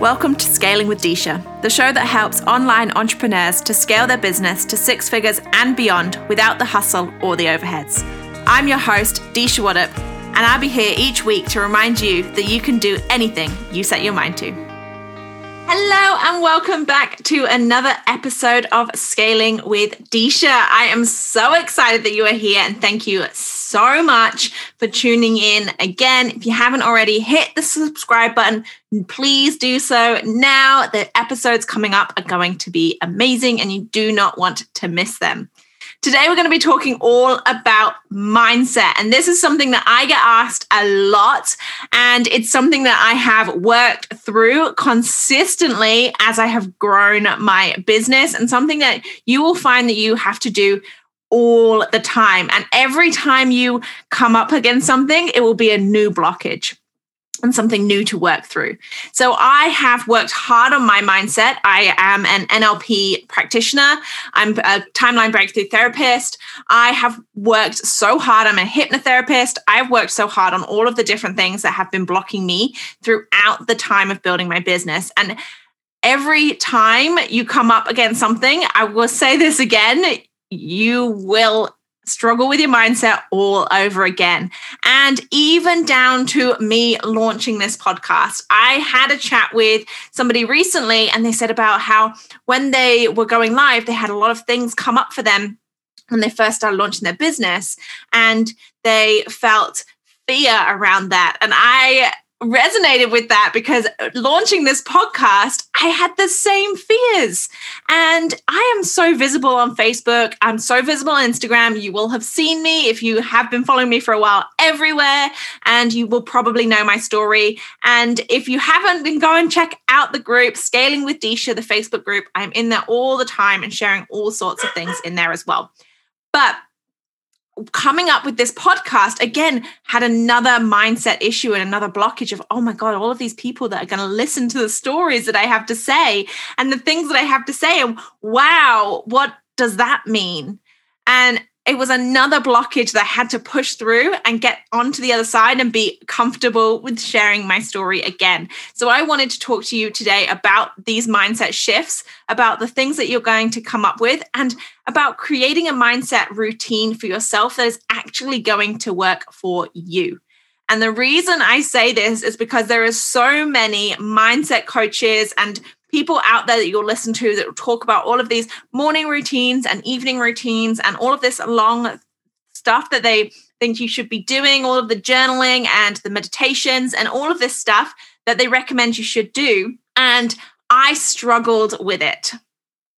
Welcome to Scaling with Disha, the show that helps online entrepreneurs to scale their business to six figures and beyond without the hustle or the overheads. I'm your host, Disha Waddup, and I'll be here each week to remind you that you can do anything you set your mind to. Hello, and welcome back to another episode of Scaling with Disha. I am so excited that you are here, and thank you so much for tuning in again. If you haven't already, hit the subscribe button. Please do so now. The episodes coming up are going to be amazing, and you do not want to miss them. Today, we're going to be talking all about mindset. And this is something that I get asked a lot. And it's something that I have worked through consistently as I have grown my business, and something that you will find that you have to do all the time. And every time you come up against something, it will be a new blockage and something new to work through. So I have worked hard on my mindset. I am an NLP practitioner. I'm a timeline breakthrough therapist. I have worked so hard. I'm a hypnotherapist. I've worked so hard on all of the different things that have been blocking me throughout the time of building my business. And every time you come up against something, I will say this again, you will struggle with your mindset all over again. And even down to me launching this podcast, I had a chat with somebody recently and they said about how when they were going live, they had a lot of things come up for them when they first started launching their business and they felt fear around that. And I resonated with that because launching this podcast, I had the same fears. And I am so visible on Facebook. I'm so visible on Instagram. You will have seen me if you have been following me for a while everywhere, and you will probably know my story. And if you haven't, then go and check out the group, Scaling with Disha, the Facebook group. I'm in there all the time and sharing all sorts of things in there as well. But coming up with this podcast again had another mindset issue and another blockage of oh my god all of these people that are going to listen to the stories that i have to say and the things that i have to say and wow what does that mean? And it was another blockage that I had to push through and get onto the other side and be comfortable with sharing my story again. So, I wanted to talk to you today about these mindset shifts, about the things that you're going to come up with, and about creating a mindset routine for yourself that is actually going to work for you. And the reason I say this is because there are so many mindset coaches and people out there that you'll listen to that will talk about all of these morning routines and evening routines and all of this long stuff that they think you should be doing, all of the journaling and the meditations and all of this stuff that they recommend you should do. And I struggled with it.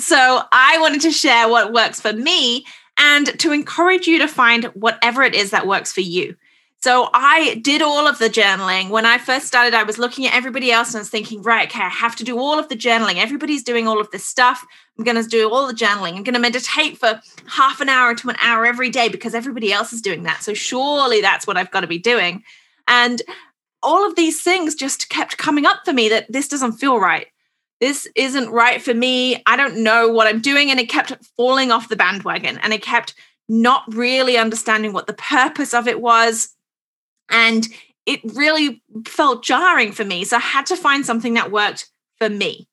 So I wanted to share what works for me and to encourage you to find whatever it is that works for you. So I did all of the journaling. When I first started, I was looking at everybody else and I was thinking, right, okay, I have to do all of the journaling. Everybody's doing all of this stuff. I'm going to do all the journaling. I'm going to meditate for half an hour to an hour every day because everybody else is doing that. So surely that's what I've got to be doing. And all of these things just kept coming up for me that this doesn't feel right. This isn't right for me. I don't know what I'm doing. And it kept falling off the bandwagon and it kept not really understanding what the purpose of it was and it really felt jarring for me. So I had to find something that worked for me.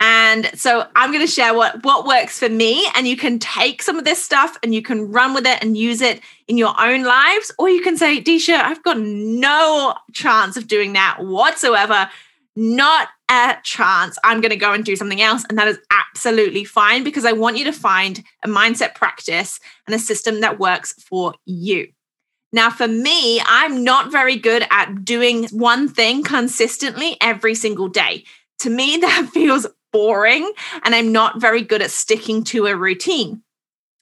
And so I'm going to share what what works for me and you can take some of this stuff and you can run with it and use it in your own lives or you can say, "Disha, I've got no chance of doing that whatsoever. Not a chance. I'm going to go and do something else." And that is absolutely fine because I want you to find a mindset practice and a system that works for you. Now, for me, I'm not very good at doing one thing consistently every single day. To me, that feels boring, and I'm not very good at sticking to a routine.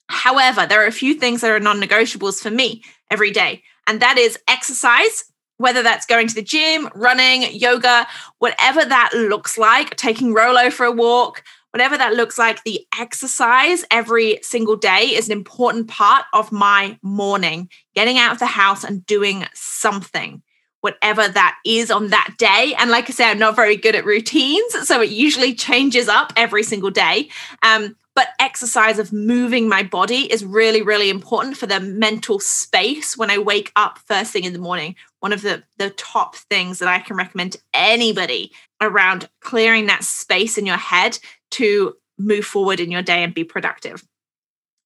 However, there are a few things that are non negotiables for me every day, and that is exercise, whether that's going to the gym, running, yoga, whatever that looks like, taking Rolo for a walk, whatever that looks like, the exercise every single day is an important part of my morning. Getting out of the house and doing something, whatever that is on that day. And like I say, I'm not very good at routines, so it usually changes up every single day. Um, but exercise of moving my body is really, really important for the mental space when I wake up first thing in the morning. one of the, the top things that I can recommend to anybody around clearing that space in your head to move forward in your day and be productive.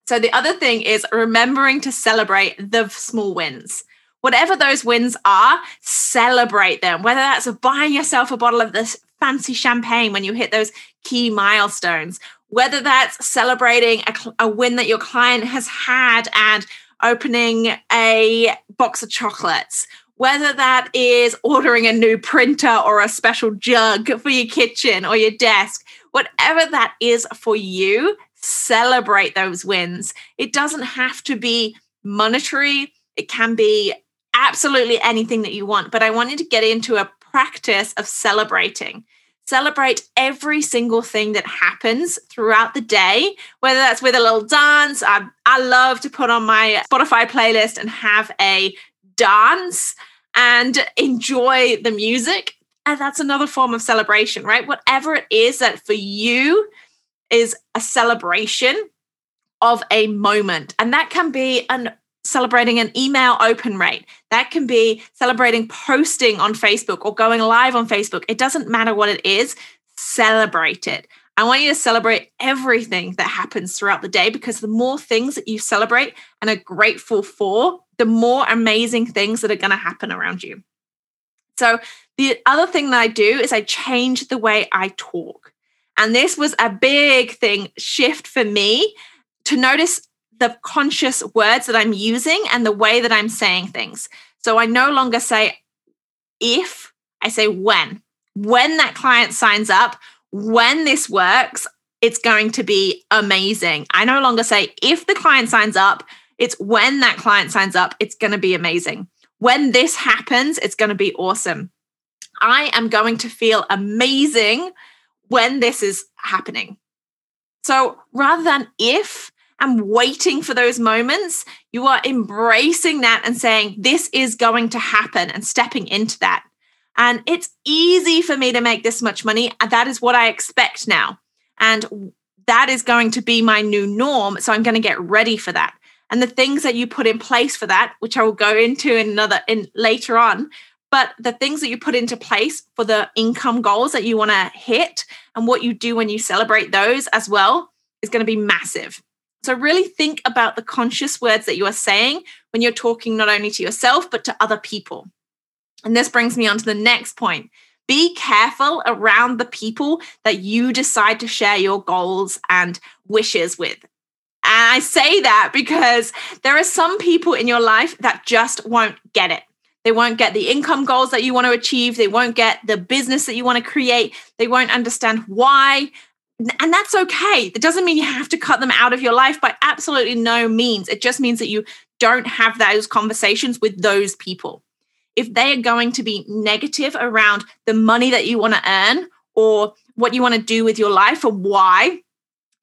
So, the other thing is remembering to celebrate the small wins. Whatever those wins are, celebrate them. Whether that's buying yourself a bottle of this fancy champagne when you hit those key milestones, whether that's celebrating a, a win that your client has had and opening a box of chocolates, whether that is ordering a new printer or a special jug for your kitchen or your desk, whatever that is for you, celebrate those wins. It doesn't have to be monetary, it can be absolutely anything that you want. But I wanted to get into a practice of celebrating. Celebrate every single thing that happens throughout the day, whether that's with a little dance. I, I love to put on my Spotify playlist and have a dance and enjoy the music. And that's another form of celebration, right? Whatever it is that for you is a celebration of a moment. And that can be an celebrating an email open rate. That can be celebrating posting on Facebook or going live on Facebook. It doesn't matter what it is, celebrate it. I want you to celebrate everything that happens throughout the day because the more things that you celebrate and are grateful for, the more amazing things that are going to happen around you. So, the other thing that I do is I change the way I talk. And this was a big thing shift for me to notice the conscious words that I'm using and the way that I'm saying things. So I no longer say if, I say when. When that client signs up, when this works, it's going to be amazing. I no longer say if the client signs up, it's when that client signs up, it's going to be amazing. When this happens, it's going to be awesome. I am going to feel amazing when this is happening. So rather than if, and waiting for those moments, you are embracing that and saying, This is going to happen and stepping into that. And it's easy for me to make this much money. That is what I expect now. And that is going to be my new norm. So I'm going to get ready for that. And the things that you put in place for that, which I will go into in another in later on, but the things that you put into place for the income goals that you want to hit and what you do when you celebrate those as well is going to be massive. So, really think about the conscious words that you are saying when you're talking not only to yourself, but to other people. And this brings me on to the next point. Be careful around the people that you decide to share your goals and wishes with. And I say that because there are some people in your life that just won't get it. They won't get the income goals that you want to achieve. They won't get the business that you want to create. They won't understand why and that's okay. That doesn't mean you have to cut them out of your life by absolutely no means. It just means that you don't have those conversations with those people. If they are going to be negative around the money that you want to earn or what you want to do with your life or why,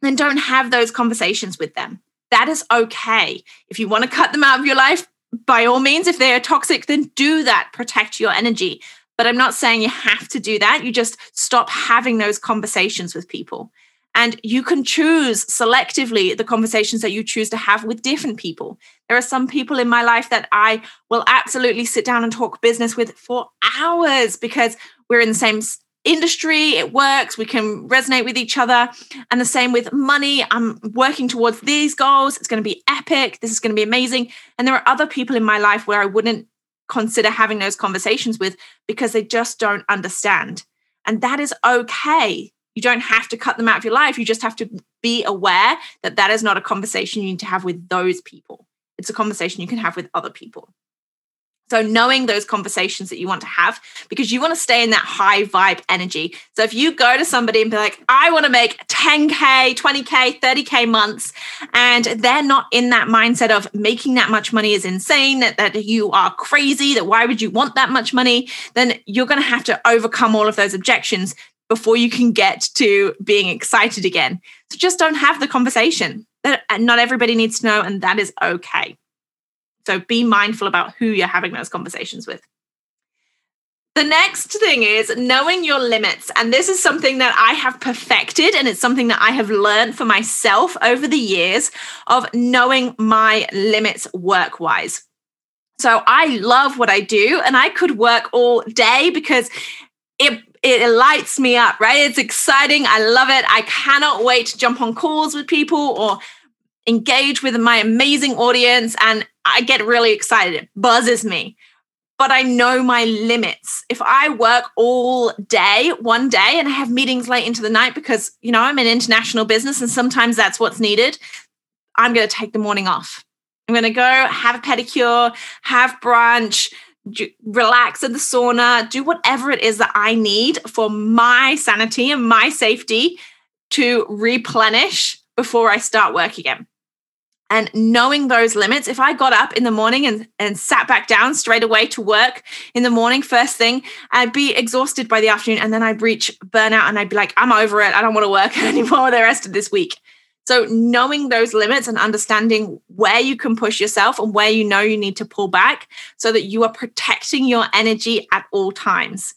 then don't have those conversations with them. That is okay. If you want to cut them out of your life, by all means, if they are toxic, then do that. Protect your energy. But I'm not saying you have to do that. You just stop having those conversations with people. And you can choose selectively the conversations that you choose to have with different people. There are some people in my life that I will absolutely sit down and talk business with for hours because we're in the same industry, it works, we can resonate with each other. And the same with money. I'm working towards these goals. It's going to be epic. This is going to be amazing. And there are other people in my life where I wouldn't consider having those conversations with because they just don't understand. And that is okay. You don't have to cut them out of your life. You just have to be aware that that is not a conversation you need to have with those people. It's a conversation you can have with other people. So, knowing those conversations that you want to have because you want to stay in that high vibe energy. So, if you go to somebody and be like, I want to make 10K, 20K, 30K months, and they're not in that mindset of making that much money is insane, that, that you are crazy, that why would you want that much money, then you're going to have to overcome all of those objections before you can get to being excited again. So, just don't have the conversation. That uh, not everybody needs to know, and that is okay. So be mindful about who you're having those conversations with. The next thing is knowing your limits. And this is something that I have perfected, and it's something that I have learned for myself over the years of knowing my limits work wise. So I love what I do and I could work all day because it it lights me up, right? It's exciting. I love it. I cannot wait to jump on calls with people or engage with my amazing audience and I get really excited. It buzzes me. But I know my limits. If I work all day, one day, and I have meetings late into the night because, you know, I'm an international business and sometimes that's what's needed, I'm going to take the morning off. I'm going to go have a pedicure, have brunch, relax in the sauna, do whatever it is that I need for my sanity and my safety to replenish before I start work again. And knowing those limits, if I got up in the morning and, and sat back down straight away to work in the morning, first thing, I'd be exhausted by the afternoon. And then I'd reach burnout and I'd be like, I'm over it. I don't want to work anymore the rest of this week. So, knowing those limits and understanding where you can push yourself and where you know you need to pull back so that you are protecting your energy at all times.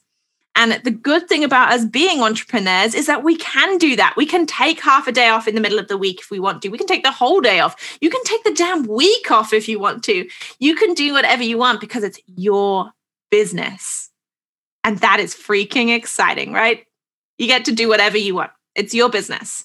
And the good thing about us being entrepreneurs is that we can do that. We can take half a day off in the middle of the week if we want to. We can take the whole day off. You can take the damn week off if you want to. You can do whatever you want because it's your business. And that is freaking exciting, right? You get to do whatever you want. It's your business.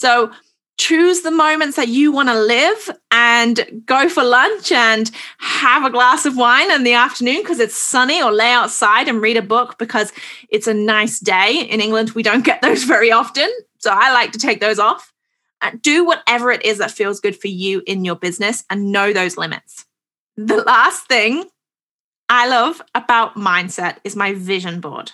So, choose the moments that you want to live and go for lunch and have a glass of wine in the afternoon because it's sunny or lay outside and read a book because it's a nice day. In England, we don't get those very often. So I like to take those off. Uh, do whatever it is that feels good for you in your business and know those limits. The last thing I love about mindset is my vision board.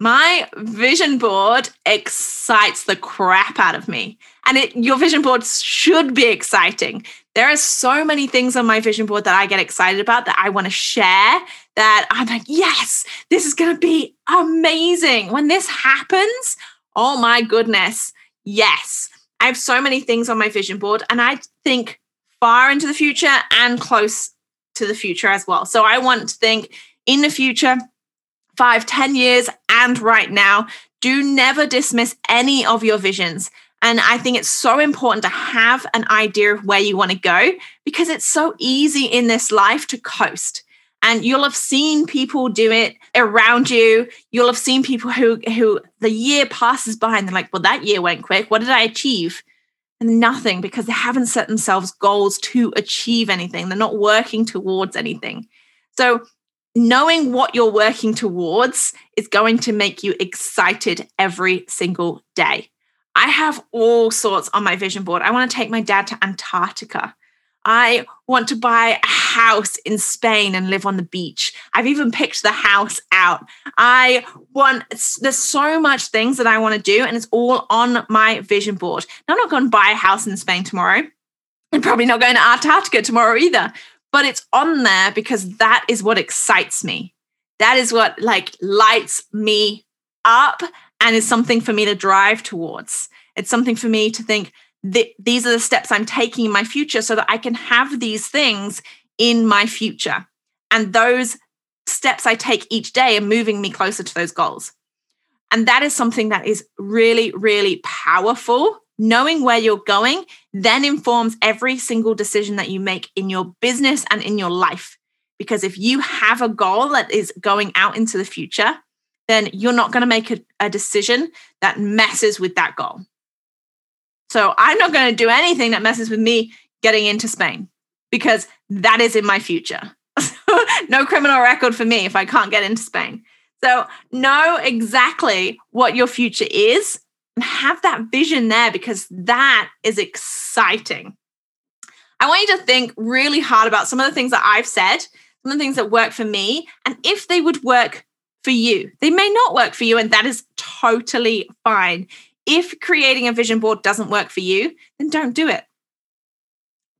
My vision board excites the crap out of me. And it, your vision board should be exciting. There are so many things on my vision board that I get excited about that I want to share that I'm like, yes, this is going to be amazing. When this happens, oh my goodness, yes. I have so many things on my vision board and I think far into the future and close to the future as well. So I want to think in the future, five, ten years, and right now. Do never dismiss any of your visions. And I think it's so important to have an idea of where you want to go because it's so easy in this life to coast. And you'll have seen people do it around you. You'll have seen people who who the year passes by and they're like, well, that year went quick. What did I achieve? And nothing because they haven't set themselves goals to achieve anything. They're not working towards anything. So knowing what you're working towards is going to make you excited every single day. I have all sorts on my vision board. I want to take my dad to Antarctica. I want to buy a house in Spain and live on the beach. I've even picked the house out. I want, there's so much things that I want to do, and it's all on my vision board. Now, I'm not going to buy a house in Spain tomorrow. I'm probably not going to Antarctica tomorrow either but it's on there because that is what excites me. That is what like lights me up and is something for me to drive towards. It's something for me to think that these are the steps I'm taking in my future so that I can have these things in my future. And those steps I take each day are moving me closer to those goals. And that is something that is really, really powerful knowing where you're going then informs every single decision that you make in your business and in your life. Because if you have a goal that is going out into the future, then you're not going to make a, a decision that messes with that goal. So I'm not going to do anything that messes with me getting into Spain because that is in my future. no criminal record for me if I can't get into Spain. So know exactly what your future is and have that vision there because that is exciting. I want you to think really hard about some of the things that I've said, some of the things that work for me, and if they would work for you. They may not work for you, and that is totally fine. If creating a vision board doesn't work for you, then don't do it.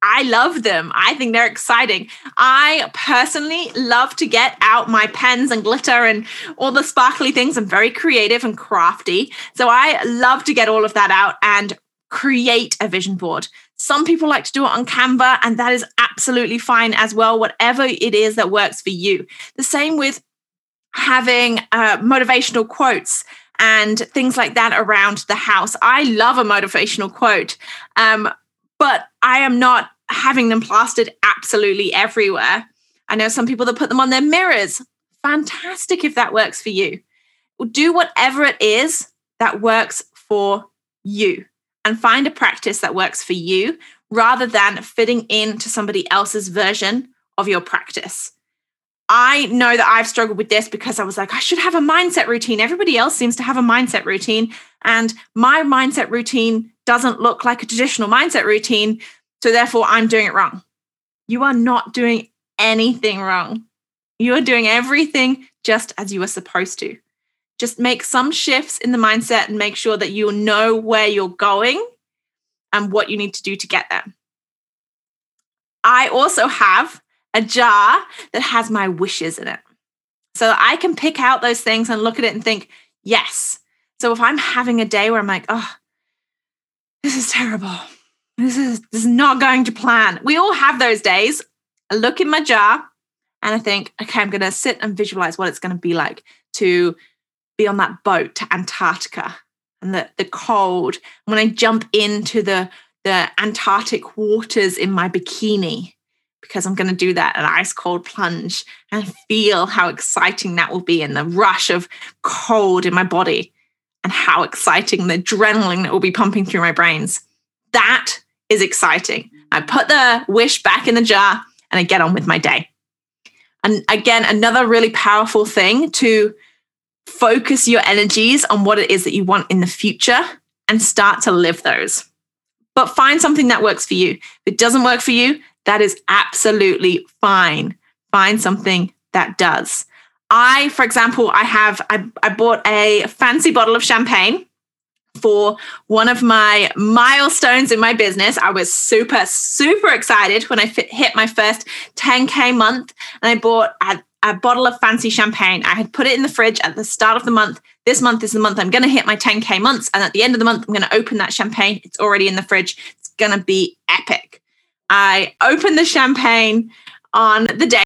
I love them. I think they're exciting. I personally love to get out my pens and glitter and all the sparkly things. I'm very creative and crafty. So I love to get all of that out and create a vision board. Some people like to do it on Canva, and that is absolutely fine as well, whatever it is that works for you. The same with having uh, motivational quotes and things like that around the house. I love a motivational quote. Um, but I am not having them plastered absolutely everywhere. I know some people that put them on their mirrors. Fantastic if that works for you. Do whatever it is that works for you and find a practice that works for you rather than fitting into somebody else's version of your practice. I know that I've struggled with this because I was like, I should have a mindset routine. Everybody else seems to have a mindset routine. And my mindset routine doesn't look like a traditional mindset routine. So therefore, I'm doing it wrong. You are not doing anything wrong. You are doing everything just as you are supposed to. Just make some shifts in the mindset and make sure that you know where you're going and what you need to do to get there. I also have a jar that has my wishes in it. So I can pick out those things and look at it and think, yes. So if I'm having a day where I'm like, oh, this is terrible. This is, this is not going to plan. We all have those days. I look in my jar and I think, okay, I'm going to sit and visualize what it's going to be like to be on that boat to Antarctica and the, the cold. When I jump into the, the Antarctic waters in my bikini, because I'm going to do that an ice cold plunge and feel how exciting that will be and the rush of cold in my body and how exciting the adrenaline that will be pumping through my brains. That is exciting. I put the wish back in the jar and I get on with my day. And again, another really powerful thing to focus your energies on what it is that you want in the future and start to live those. But find something that works for you. If it doesn't work for you, that is absolutely fine. Find something that does. I, for example, I have I, I bought a fancy bottle of champagne for one of my milestones in my business. I was super, super excited when I fit, hit my first 10K month and I bought a, a, bottle of fancy champagne. I had put it in the fridge at the start of the month. This month is the month I'm going to hit my 10K months. And at the end of the month, I'm going to open that champagne. It's already in the fridge. It's going to be epic. I opened the champagne on the day